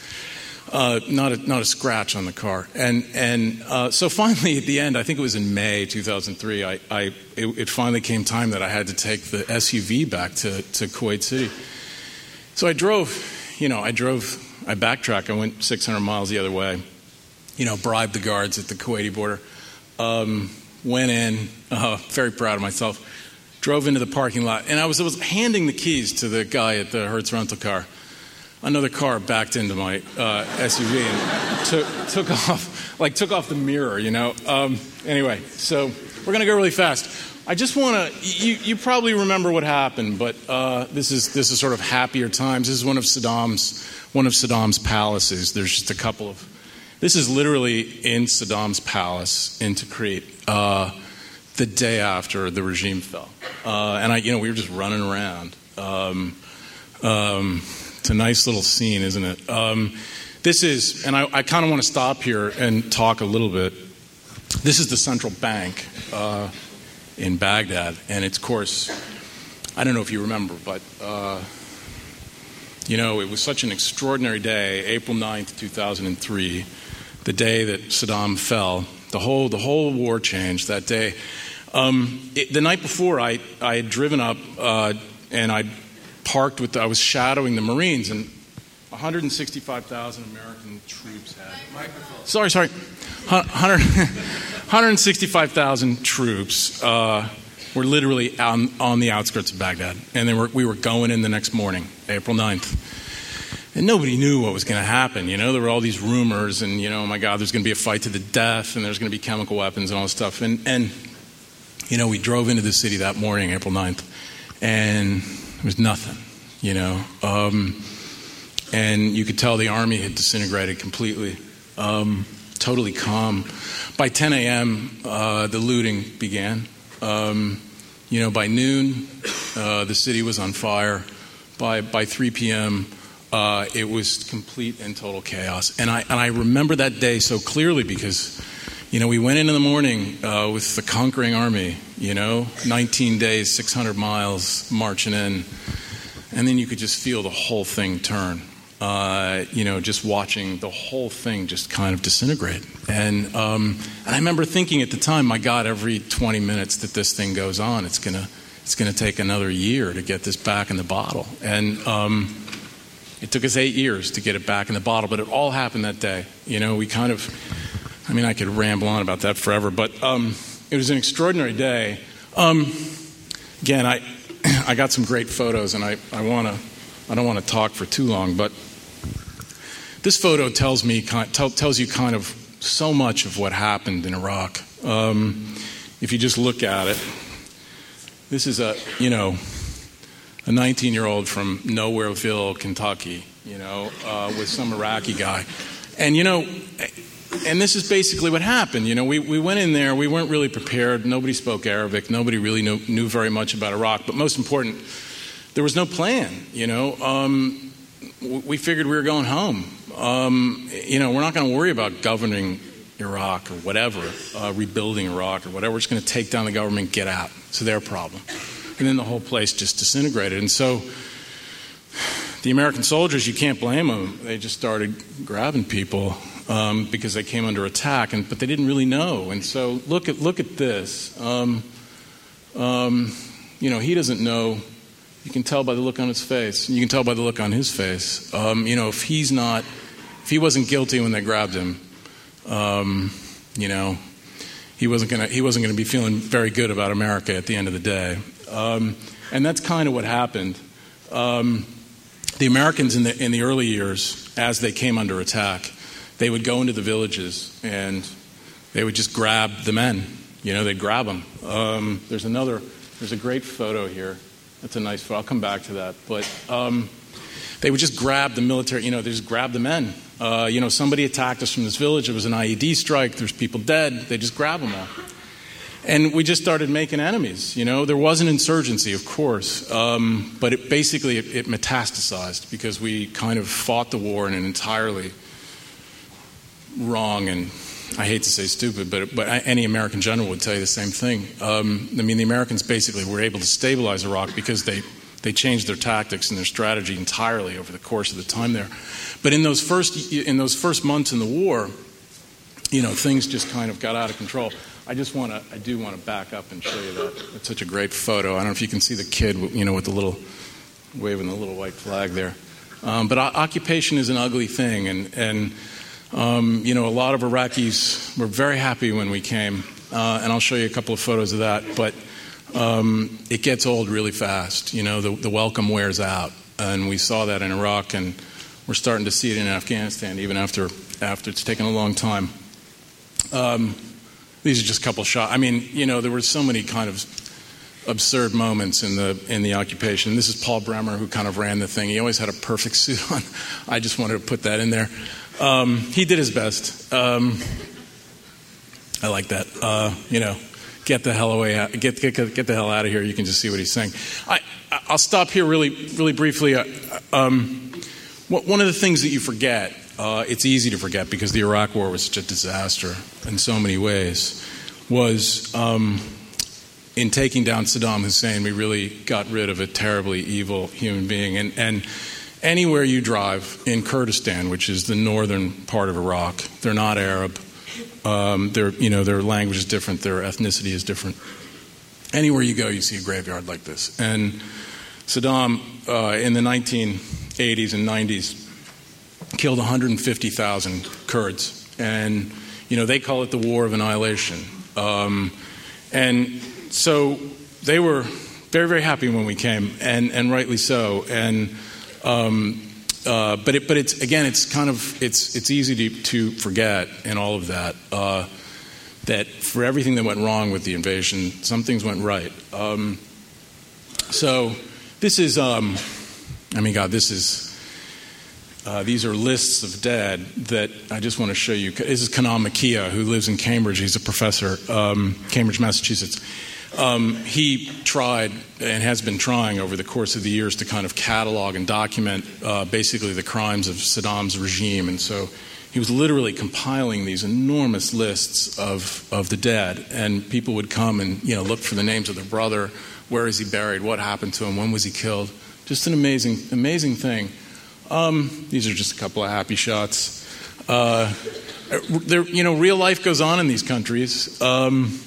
Uh, not, a, not a scratch on the car. And, and uh, so finally, at the end, I think it was in May 2003, I, I, it, it, finally came time that I had to take the SUV back to, to Kuwait City. So I drove, you know, I drove, I backtracked, I went 600 miles the other way, you know, bribed the guards at the Kuwaiti border, um, went in, uh, very proud of myself, drove into the parking lot, and I was, I was handing the keys to the guy at the Hertz rental car another car backed into my uh, SUV and took, took off, like took off the mirror, you know. Um, anyway, so we're gonna go really fast. I just want to. You, you, probably remember what happened, but uh, this is this is sort of happier times. This is one of Saddam's one of Saddam's palaces. There's just a couple of. This is literally in Saddam's palace in Tikrit, uh, the day after the regime fell, uh, and I, you know, we were just running around. Um, um, it's a nice little scene, isn't it? Um, this is, and I, I kind of want to stop here and talk a little bit. This is the central bank uh, in Baghdad, and it's, of course, I don't know if you remember, but uh, you know, it was such an extraordinary day, April 9th, 2003, the day that Saddam fell. The whole, the whole war changed that day. Um, it, the night before, I, I had driven up uh, and I parked with, I was shadowing the Marines, and 165,000 American troops had. Sorry, sorry. 100, 165,000 troops uh, were literally on, on the outskirts of Baghdad, and they were, we were going in the next morning, April 9th. And nobody knew what was going to happen. You know, there were all these rumors, and, you know, oh my God, there's going to be a fight to the death, and there's going to be chemical weapons and all this stuff. And, and, you know, we drove into the city that morning, April 9th, and there was nothing, you know. Um, and you could tell the army had disintegrated completely. Um, totally calm. By 10 a.m., uh, the looting began. Um, you know, by noon, uh, the city was on fire. By, by 3 p.m., uh, it was complete and total chaos. And I, and I remember that day so clearly because, you know, we went in in the morning uh, with the conquering army, you know, 19 days, 600 miles marching in. And then you could just feel the whole thing turn. Uh, you know, just watching the whole thing just kind of disintegrate. And, um, and I remember thinking at the time, my God, every 20 minutes that this thing goes on, it's going to it's going to take another year to get this back in the bottle. And um, it took us eight years to get it back in the bottle, but it all happened that day. You know, we kind of, I mean, I could ramble on about that forever, but um, it was an extraordinary day. Um, again, I, I got some great photos, and I, I want to, I don't want to talk for too long, but this photo tells me, tells you kind of so much of what happened in Iraq. Um, if you just look at it, this is a, you know, a 19 year old from Nowhereville, Kentucky, you know, uh, with some Iraqi guy. And, you know, and this is basically what happened. You know, we, we went in there, we weren't really prepared. Nobody spoke Arabic. Nobody really knew, knew very much about Iraq. But most important, there was no plan. You know, um, we figured we were going home. Um, you know, we're not going to worry about governing Iraq or whatever, uh, rebuilding Iraq or whatever. We're just going to take down the government, get out. It's their problem. And then the whole place just disintegrated. And so the American soldiers, you can't blame them. They just started grabbing people um, because they came under attack, and, but they didn't really know. And so look at, look at this. Um, um, you know, he doesn't know. You can tell by the look on his face. You can tell by the look on his face. Um, you know, if he's not, if he wasn't guilty when they grabbed him, um, you know, he wasn't going to he wasn't going to be feeling very good about America at the end of the day. Um, and that's kind of what happened. The Americans in the, in the early years, as they came under attack, they would go into the villages and they would just grab the men. You know, they'd grab them. Um, there's another, there's a great photo here. That's a nice photo. I'll come back to that. But um, they would just grab the military, you know, they just grab the men. Uh, you know, somebody attacked us from this village. It was an IED strike. There's people dead. They just grab them all. And we just started making enemies. You know, there was an insurgency, of course, um, but it basically it, it metastasized because we kind of fought the war in an entirely wrong and I hate to say stupid, but, but any American general would tell you the same thing. Um, I mean, the Americans basically were able to stabilize Iraq because they, they changed their tactics and their strategy entirely over the course of the time there. But in those first, in those first months in the war, you know, things just kind of got out of control. I just want to, I do want to back up and show you that. It's such a great photo. I don't know if you can see the kid, you know, with the little, waving the little white flag there. Um, but occupation is an ugly thing, and, and um, you know, a lot of Iraqis were very happy when we came, uh, and I'll show you a couple of photos of that. But um, it gets old really fast. You know, the, the, welcome wears out, and we saw that in Iraq, and we're starting to see it in Afghanistan, even after after it's taken a long time. Um, these are just a couple shots. I mean, you know, there were so many kind of absurd moments in the in the occupation. This is Paul Bremer, who kind of ran the thing. He always had a perfect suit on. I just wanted to put that in there. Um, he did his best. Um, I like that. Uh, you know, get the hell away, out, get, get, get the hell out of here. You can just see what he's saying. I, I'll stop here really, really briefly. Uh, um, one of the things that you forget, uh, it's easy to forget because the Iraq War was such a disaster in so many ways, was um, in taking down Saddam Hussein, we really got rid of a terribly evil human being. And, and anywhere you drive in Kurdistan, which is the northern part of Iraq, they're not Arab. Um, their, you know, their language is different, their ethnicity is different. Anywhere you go, you see a graveyard like this. And Saddam, uh, in the 1980s and 90s, killed 150,000 Kurds. And, you know, they call it the War of Annihilation. Um, and so they were very, very happy when we came, and, and rightly so. And um, uh, but it, but it's again, it's kind of it's it's easy to, to forget in all of that uh, that for everything that went wrong with the invasion, some things went right. Um, so this is, um, I mean, God, this is. Uh, these are lists of dead that I just want to show you. This is Kanan Makiya, who lives in Cambridge. He's a professor, um, Cambridge, Massachusetts. Um, he tried and has been trying over the course of the years to kind of catalog and document uh, basically the crimes of Saddam's regime. And so he was literally compiling these enormous lists of, of the dead. And people would come and you know, look for the names of their brother. Where is he buried? What happened to him? When was he killed? Just an amazing, amazing thing. Um, these are just a couple of happy shots. Uh, there, you know, real life goes on in these countries. Um,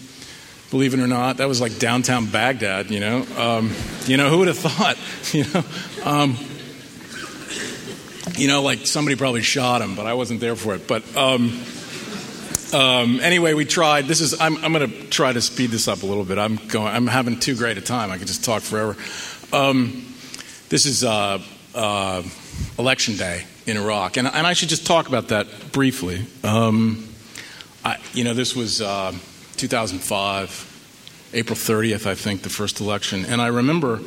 believe it or not. That was like downtown Baghdad, you know. Um, you know, who would have thought? You know, um, you know, like somebody probably shot him, but I wasn't there for it. But um, um anyway, we tried. This is. I'm, I'm going to try to speed this up a little bit. I'm going. I'm having too great a time. I could just talk forever. Um, this is uh, uh, election day in Iraq, and, and I should just talk about that briefly. Um, I, you know, this was. Uh, 2005, April 30th, I think, the first election. And I remember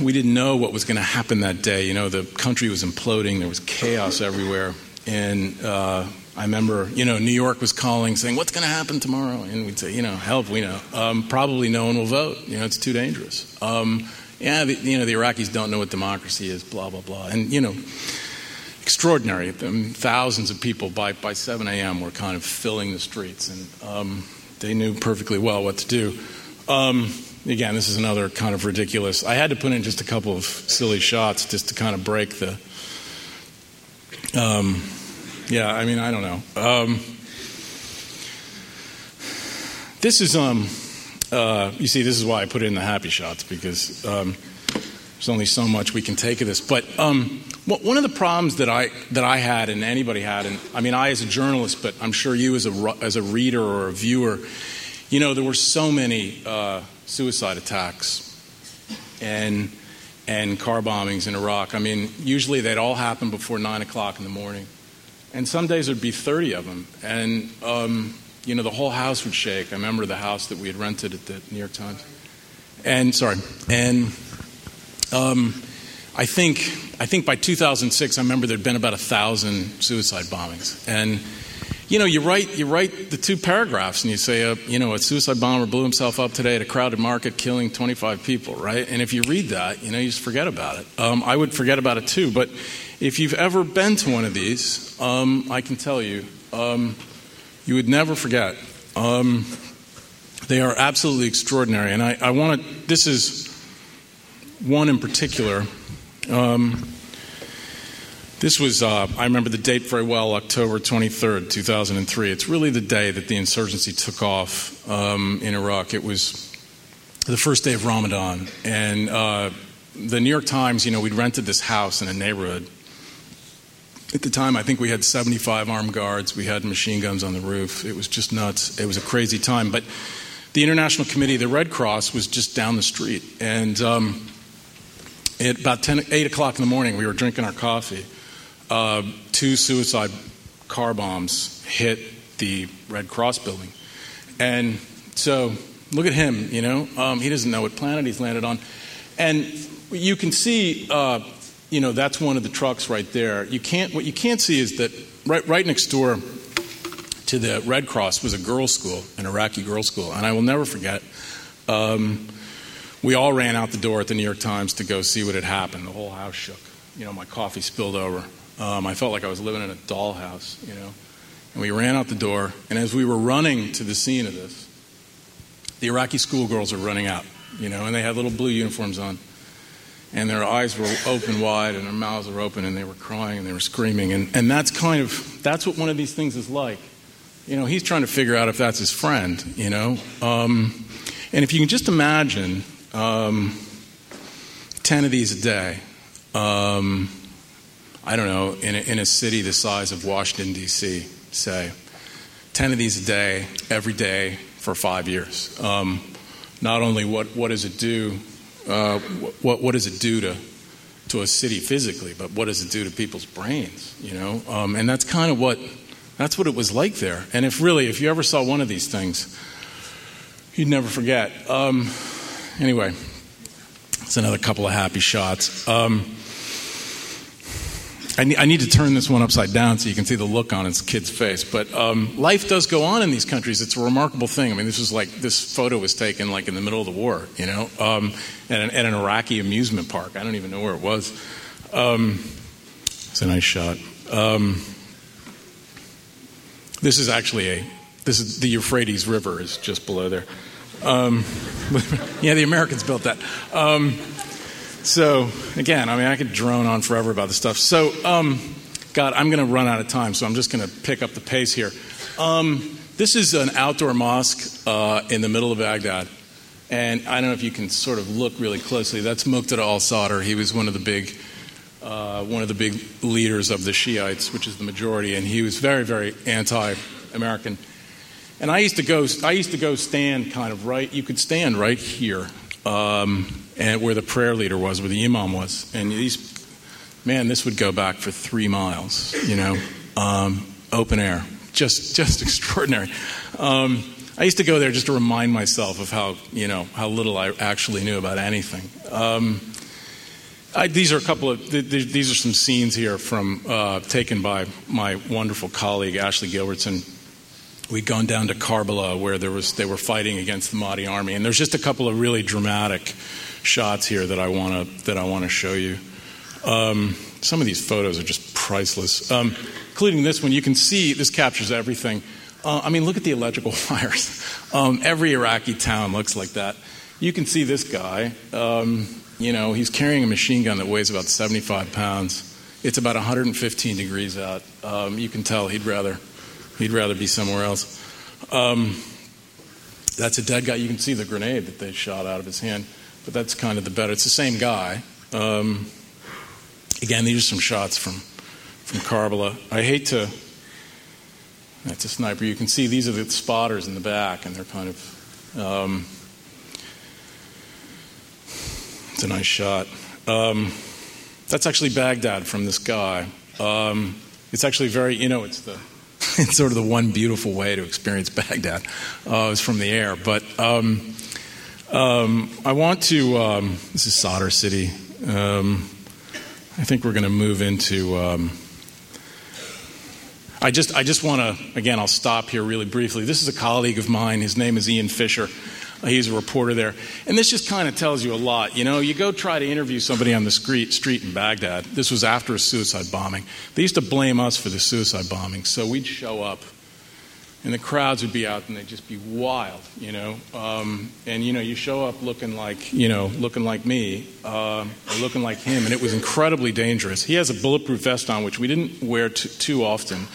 we didn't know what was going to happen that day. You know, the country was imploding, there was chaos everywhere. And uh, I remember, you know, New York was calling saying, What's going to happen tomorrow? And we'd say, You know, help, we know. Um, probably no one will vote. You know, it's too dangerous. Um, yeah, the, you know, the Iraqis don't know what democracy is, blah, blah, blah. And, you know, extraordinary. thousands of people by, by 7 a.m. were kind of filling the streets, and um, they knew perfectly well what to do. Um, again, this is another kind of ridiculous. I had to put in just a couple of silly shots just to kind of break the. Um, yeah, I mean, I don't know. Um, this is, um, uh, you see, this is why I put in the happy shots because um, there's only so much we can take of this. But um, one of the problems that I that I had and anybody had, and I mean I as a journalist, but I'm sure you as a as a reader or a viewer, you know, there were so many uh, suicide attacks and and car bombings in Iraq. I mean, usually they'd all happen before nine o'clock in the morning. And some days there'd be 30 of them. And, um, you know, the whole house would shake. I remember the house that we had rented at the New York Times. And, sorry, and um, I think, I think by 2006, I remember there'd been about a thousand suicide bombings. And, you know, you write, you write the two paragraphs and you say, uh, you know, a suicide bomber blew himself up today at a crowded market, killing 25 people, right? And if you read that, you know, you just forget about it. Um, I would forget about it too, but if you've ever been to one of these, um, I can tell you, um, you would never forget. Um, they are absolutely extraordinary. And I, I want to, this is one in particular. Um, this was, uh, I remember the date very well, October 23rd, 2003. It's really the day that the insurgency took off um, in Iraq. It was the first day of Ramadan. And uh, the New York Times, you know, we'd rented this house in a neighborhood at the time, I think we had 75 armed guards. We had machine guns on the roof. It was just nuts. It was a crazy time. But the International Committee, the Red Cross, was just down the street. And um, at about 10, 8 o'clock in the morning, we were drinking our coffee. Uh, two suicide car bombs hit the Red Cross building. And so look at him, you know. Um, he doesn't know what planet he's landed on. And you can see uh, you know, that's one of the trucks right there. You can't, what you can't see is that right, right next door to the Red Cross was a girls' school, an Iraqi girls' school. And I will never forget, um, we all ran out the door at the New York Times to go see what had happened. The whole house shook. You know, my coffee spilled over. Um, I felt like I was living in a dollhouse, you know. And we ran out the door, and as we were running to the scene of this, the Iraqi schoolgirls were running out, you know, and they had little blue uniforms on and their eyes were open wide and their mouths were open and they were crying and they were screaming and, and that's kind of that's what one of these things is like you know he's trying to figure out if that's his friend you know um, and if you can just imagine um, 10 of these a day um, i don't know in a, in a city the size of washington d.c say 10 of these a day every day for five years um, not only what, what does it do uh, what, what does it do to, to a city physically, but what does it do to people's brains, you know? Um, and that's kind of what, that's what it was like there. And if really, if you ever saw one of these things, you'd never forget. Um, anyway, it's another couple of happy shots. Um, I, I, need to turn this one upside down so you can see the look on its kid's face. But um, life does go on in these countries. It's a remarkable thing. I mean, this was like this photo was taken like in the middle of the war, you know, um, at, an, at, an, Iraqi amusement park. I don't even know where it was. Um, it's a nice shot. Um, this is actually a. This is the Euphrates River is just below there. Um, yeah, the Americans built that. Um, so, again, I mean, I could drone on forever about this stuff. So, um, God, I'm going to run out of time, so I'm just going to pick up the pace here. Um, this is an outdoor mosque uh, in the middle of Baghdad. And I don't know if you can sort of look really closely. That's Muqtada al Sadr. He was one of the big, uh, one of the big leaders of the Shiites, which is the majority, and he was very, very anti-American. And I used to go, I used to go stand kind of right. You could stand right here, um, and where the prayer leader was, where the imam was. And these, man, this would go back for three miles, you know, um, open air. Just, just extraordinary. Um, I used to go there just to remind myself of how, you know, how little I actually knew about anything. Um, I, these are a couple of th- th- these are some scenes here from uh, taken by my wonderful colleague Ashley Gilbertson we'd gone down to Karbala where there was they were fighting against the Mahdi army, and there's just a couple of really dramatic shots here that I want to that I want to show you. Um, some of these photos are just priceless, um, including this one. You can see this captures everything. Uh, I mean, look at the electrical wires. Um, every Iraqi town looks like that. You can see this guy. Um, you know, he's carrying a machine gun that weighs about 75 pounds. It's about 115 degrees out. Um, you can tell he'd rather He'd rather be somewhere else. Um, that's a dead guy. You can see the grenade that they shot out of his hand, but that's kind of the better. It's the same guy. Um, again, these are some shots from from Karbala. I hate to. That's a sniper. You can see these are the spotters in the back, and they're kind of. Um, it's a nice shot. Um, that's actually Baghdad from this guy. Um, it's actually very, you know, it's the it's sort of the one beautiful way to experience Baghdad uh, is from the air. But um, um, I want to. Um, this is Sadr City. Um, I think we're going to move into. Um, I just, I just want to. Again, I'll stop here really briefly. This is a colleague of mine. His name is Ian Fisher. He's a reporter there. And this just kind of tells you a lot. You know, you go try to interview somebody on the street, street in Baghdad. This was after a suicide bombing. They used to blame us for the suicide bombing. So we'd show up, and the crowds would be out, and they'd just be wild, you know. Um, and, you know, you show up looking like, you know, looking like me, uh, or looking like him, and it was incredibly dangerous. He has a bulletproof vest on, which we didn't wear t- too often.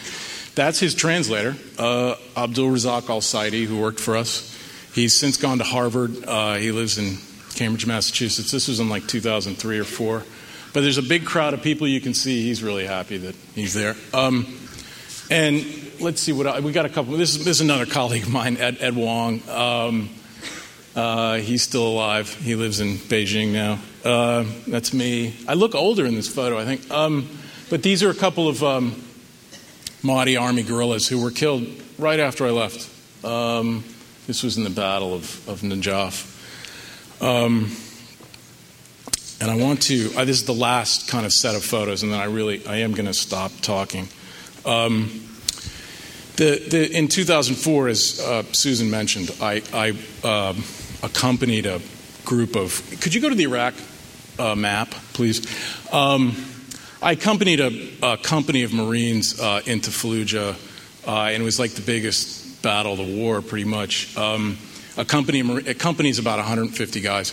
That's his translator, uh, Abdul Razak Al Saidi, who worked for us. He's since gone to Harvard. Uh, he lives in Cambridge, Massachusetts. This was in like 2003 or 4. But there's a big crowd of people you can see. He's really happy that he's there. Um, and let's see what I, we got a couple. This is, this is another colleague of mine, Ed, Ed Wong. Um, uh, he's still alive. He lives in Beijing now. Uh, that's me. I look older in this photo, I think. Um, but these are a couple of um, Mahdi army guerrillas who were killed right after I left. Um, this was in the Battle of, of Najaf. Um, and I want to, this is the last kind of set of photos, and then I really, I am going to stop talking. Um, the, the, in 2004, as uh, Susan mentioned, I, I uh, accompanied a group of, could you go to the Iraq uh, map, please? Um, I accompanied a, a, company of Marines uh, into Fallujah, uh, and it was like the biggest battle, the war, pretty much. Um, a company, a company's about 150 guys.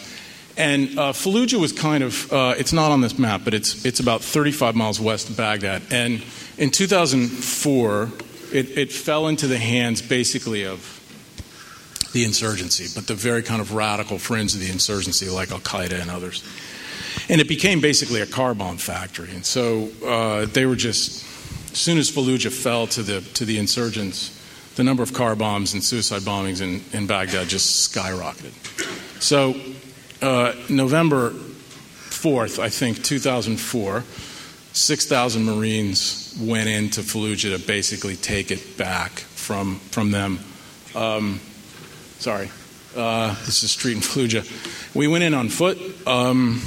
And uh, Fallujah was kind of, uh, it's not on this map, but it's, it's about 35 miles west of Baghdad. And in 2004, it, it fell into the hands basically of the insurgency, but the very kind of radical fringe of the insurgency, like Al Qaeda and others. And it became basically a car bomb factory. And so uh, they were just, as soon as Fallujah fell to the, to the insurgents, the number of car bombs and suicide bombings in, in Baghdad just skyrocketed. So, uh, November 4th, I think, 2004, 6,000 Marines went into Fallujah to basically take it back from, from them. Um, sorry, uh, this is street in Fallujah. We went in on foot. Um,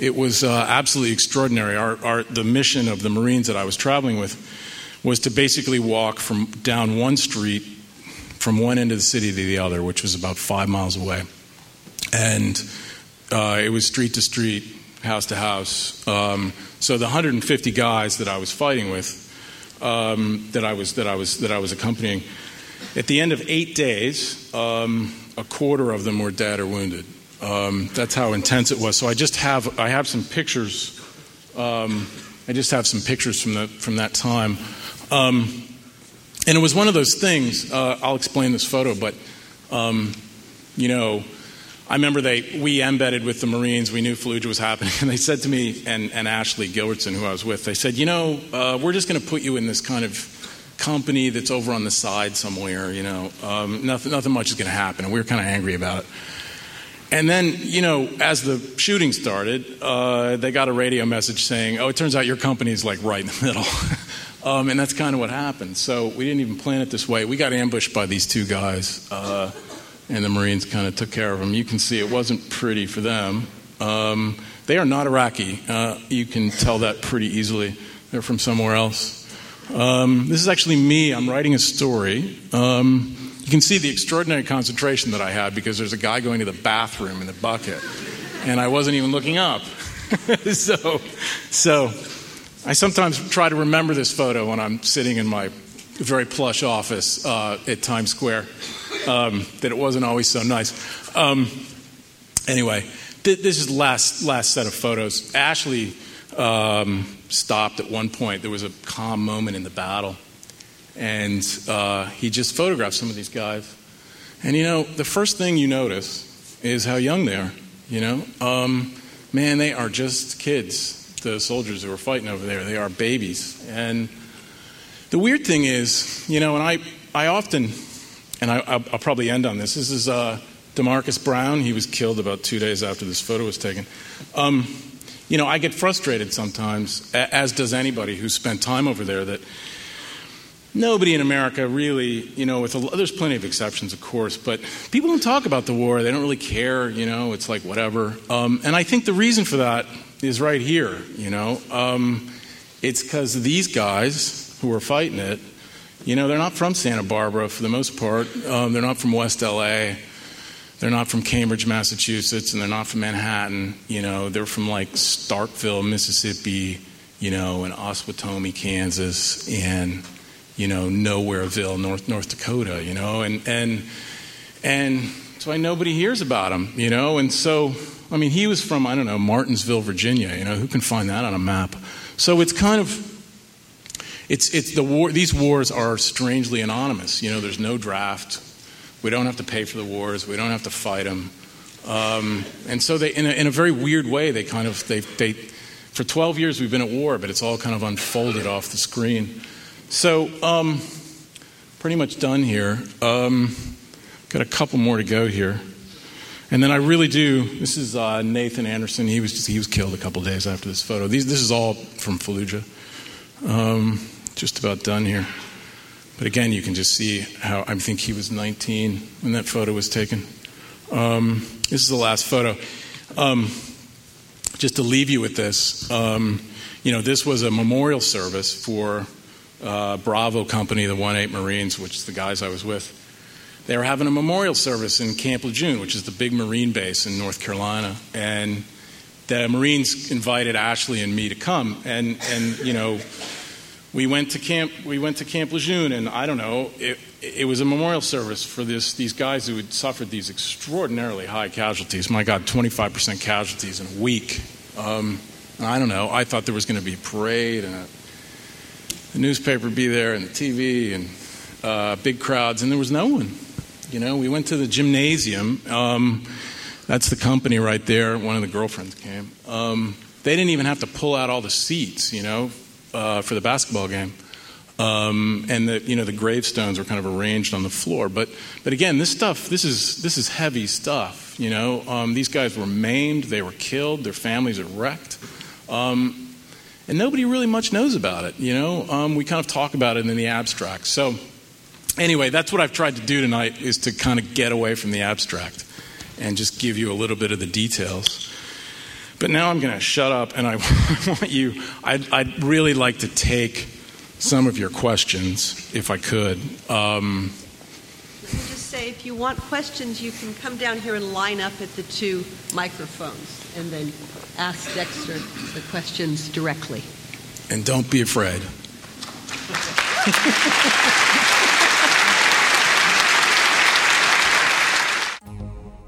it was uh, absolutely extraordinary. Our, our, the mission of the Marines that I was traveling with was to basically walk from down one street from one end of the city to the other, which was about five miles away. And uh, it was street to street, house to house. Um, so the 150 guys that I was fighting with, um, that I was that I was that I was accompanying, at the end of eight days, um, a quarter of them were dead or wounded. Um, that's how intense it was. So I just have I have some pictures. Um, I just have some pictures from the from that time. Um, and it was one of those things. Uh, I'll explain this photo, but um, you know, I remember they we embedded with the Marines. We knew Fallujah was happening, and they said to me and, and Ashley Gilbertson, who I was with, they said, you know, uh, we're just going to put you in this kind of company that's over on the side somewhere. You know, um, nothing nothing much is going to happen, and we were kind of angry about it. And then, you know, as the shooting started, uh, they got a radio message saying, "Oh, it turns out your company is like right in the middle." Um, and that's kind of what happened. So we didn't even plan it this way. We got ambushed by these two guys, uh, and the Marines kind of took care of them. You can see it wasn't pretty for them. Um, they are not Iraqi. Uh, you can tell that pretty easily. They're from somewhere else. Um, this is actually me. I'm writing a story. Um, you can see the extraordinary concentration that I had because there's a guy going to the bathroom in the bucket, and I wasn't even looking up. so, so I sometimes try to remember this photo when I'm sitting in my very plush office uh, at Times Square, um, that it wasn't always so nice. Um, anyway, th- this is last, last set of photos. Ashley um, stopped at one point. There was a calm moment in the battle, and uh, he just photographed some of these guys. And you know, the first thing you notice is how young they are. You know, um, man, they are just kids the soldiers who were fighting over there. They are babies. And the weird thing is, you know, and I, I often, and I, will probably end on this. This is uh, Demarcus Brown. He was killed about two days after this photo was taken. Um, you know, I get frustrated sometimes, as does anybody who's spent time over there, that nobody in America really, you know, with a, there's plenty of exceptions, of course, but people don't talk about the war. They don't really care, you know, it's like whatever. Um, and I think the reason for that is right here, you know. Um, it's because these guys who are fighting it, you know, they're not from Santa Barbara for the most part, um, they're not from West LA. They're not from Cambridge, Massachusetts, and they're not from Manhattan. You know, they're from like Starkville, Mississippi, you know, and Osawatomie, Kansas, and you know, Nowhereville, North North Dakota, you know, and and and that's why nobody hears about him, you know, and so I mean, he was from I don't know Martinsville, Virginia, you know, who can find that on a map? So it's kind of it's it's the war. These wars are strangely anonymous. You know, there's no draft. We don't have to pay for the wars. We don't have to fight them. Um, and so they, in a, in a very weird way, they kind of they they for 12 years we've been at war, but it's all kind of unfolded off the screen. So, um, pretty much done here. Um, got a couple more to go here. And then I really do. This is uh, Nathan Anderson. He was just, he was killed a couple days after this photo. These, this is all from Fallujah. Um, just about done here. But again, you can just see how I think he was 19 when that photo was taken. Um, this is the last photo. Um, just to leave you with this, um, you know, this was a memorial service for uh, Bravo Company, the 1 8 Marines, which is the guys I was with. They were having a memorial service in Camp Lejeune, which is the big Marine base in North Carolina. And the Marines invited Ashley and me to come. And, and you know, we went to camp we went to camp lejeune and i don't know it, it was a memorial service for this, these guys who had suffered these extraordinarily high casualties my god 25% casualties in a week um, i don't know i thought there was going to be a parade and a, the newspaper be there and the tv and uh, big crowds and there was no one you know we went to the gymnasium um, that's the company right there one of the girlfriends came um, they didn't even have to pull out all the seats you know uh, for the basketball game. Um, and the you know the gravestones were kind of arranged on the floor. But but again, this stuff this is this is heavy stuff. You know, um, these guys were maimed, they were killed, their families are wrecked, um, and nobody really much knows about it. You know, um, we kind of talk about it in the abstract. So anyway, that's what I've tried to do tonight is to kind of get away from the abstract and just give you a little bit of the details. But now I'm going to shut up and I want you, I'd, I'd, really like to take some of your questions, if I could. Um, Let me just say if you want questions, you can come down here and line up at the two microphones and then ask Dexter the questions directly. And don't be afraid.